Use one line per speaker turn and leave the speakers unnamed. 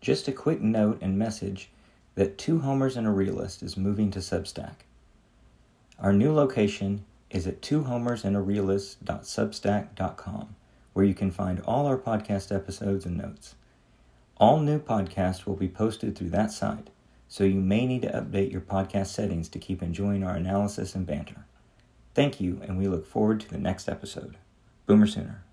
Just a quick note and message that Two Homers and a Realist is moving to Substack. Our new location is at twohomersandarealist.substack.com, where you can find all our podcast episodes and notes. All new podcasts will be posted through that site, so you may need to update your podcast settings to keep enjoying our analysis and banter. Thank you, and we look forward to the next episode. Boomer Sooner.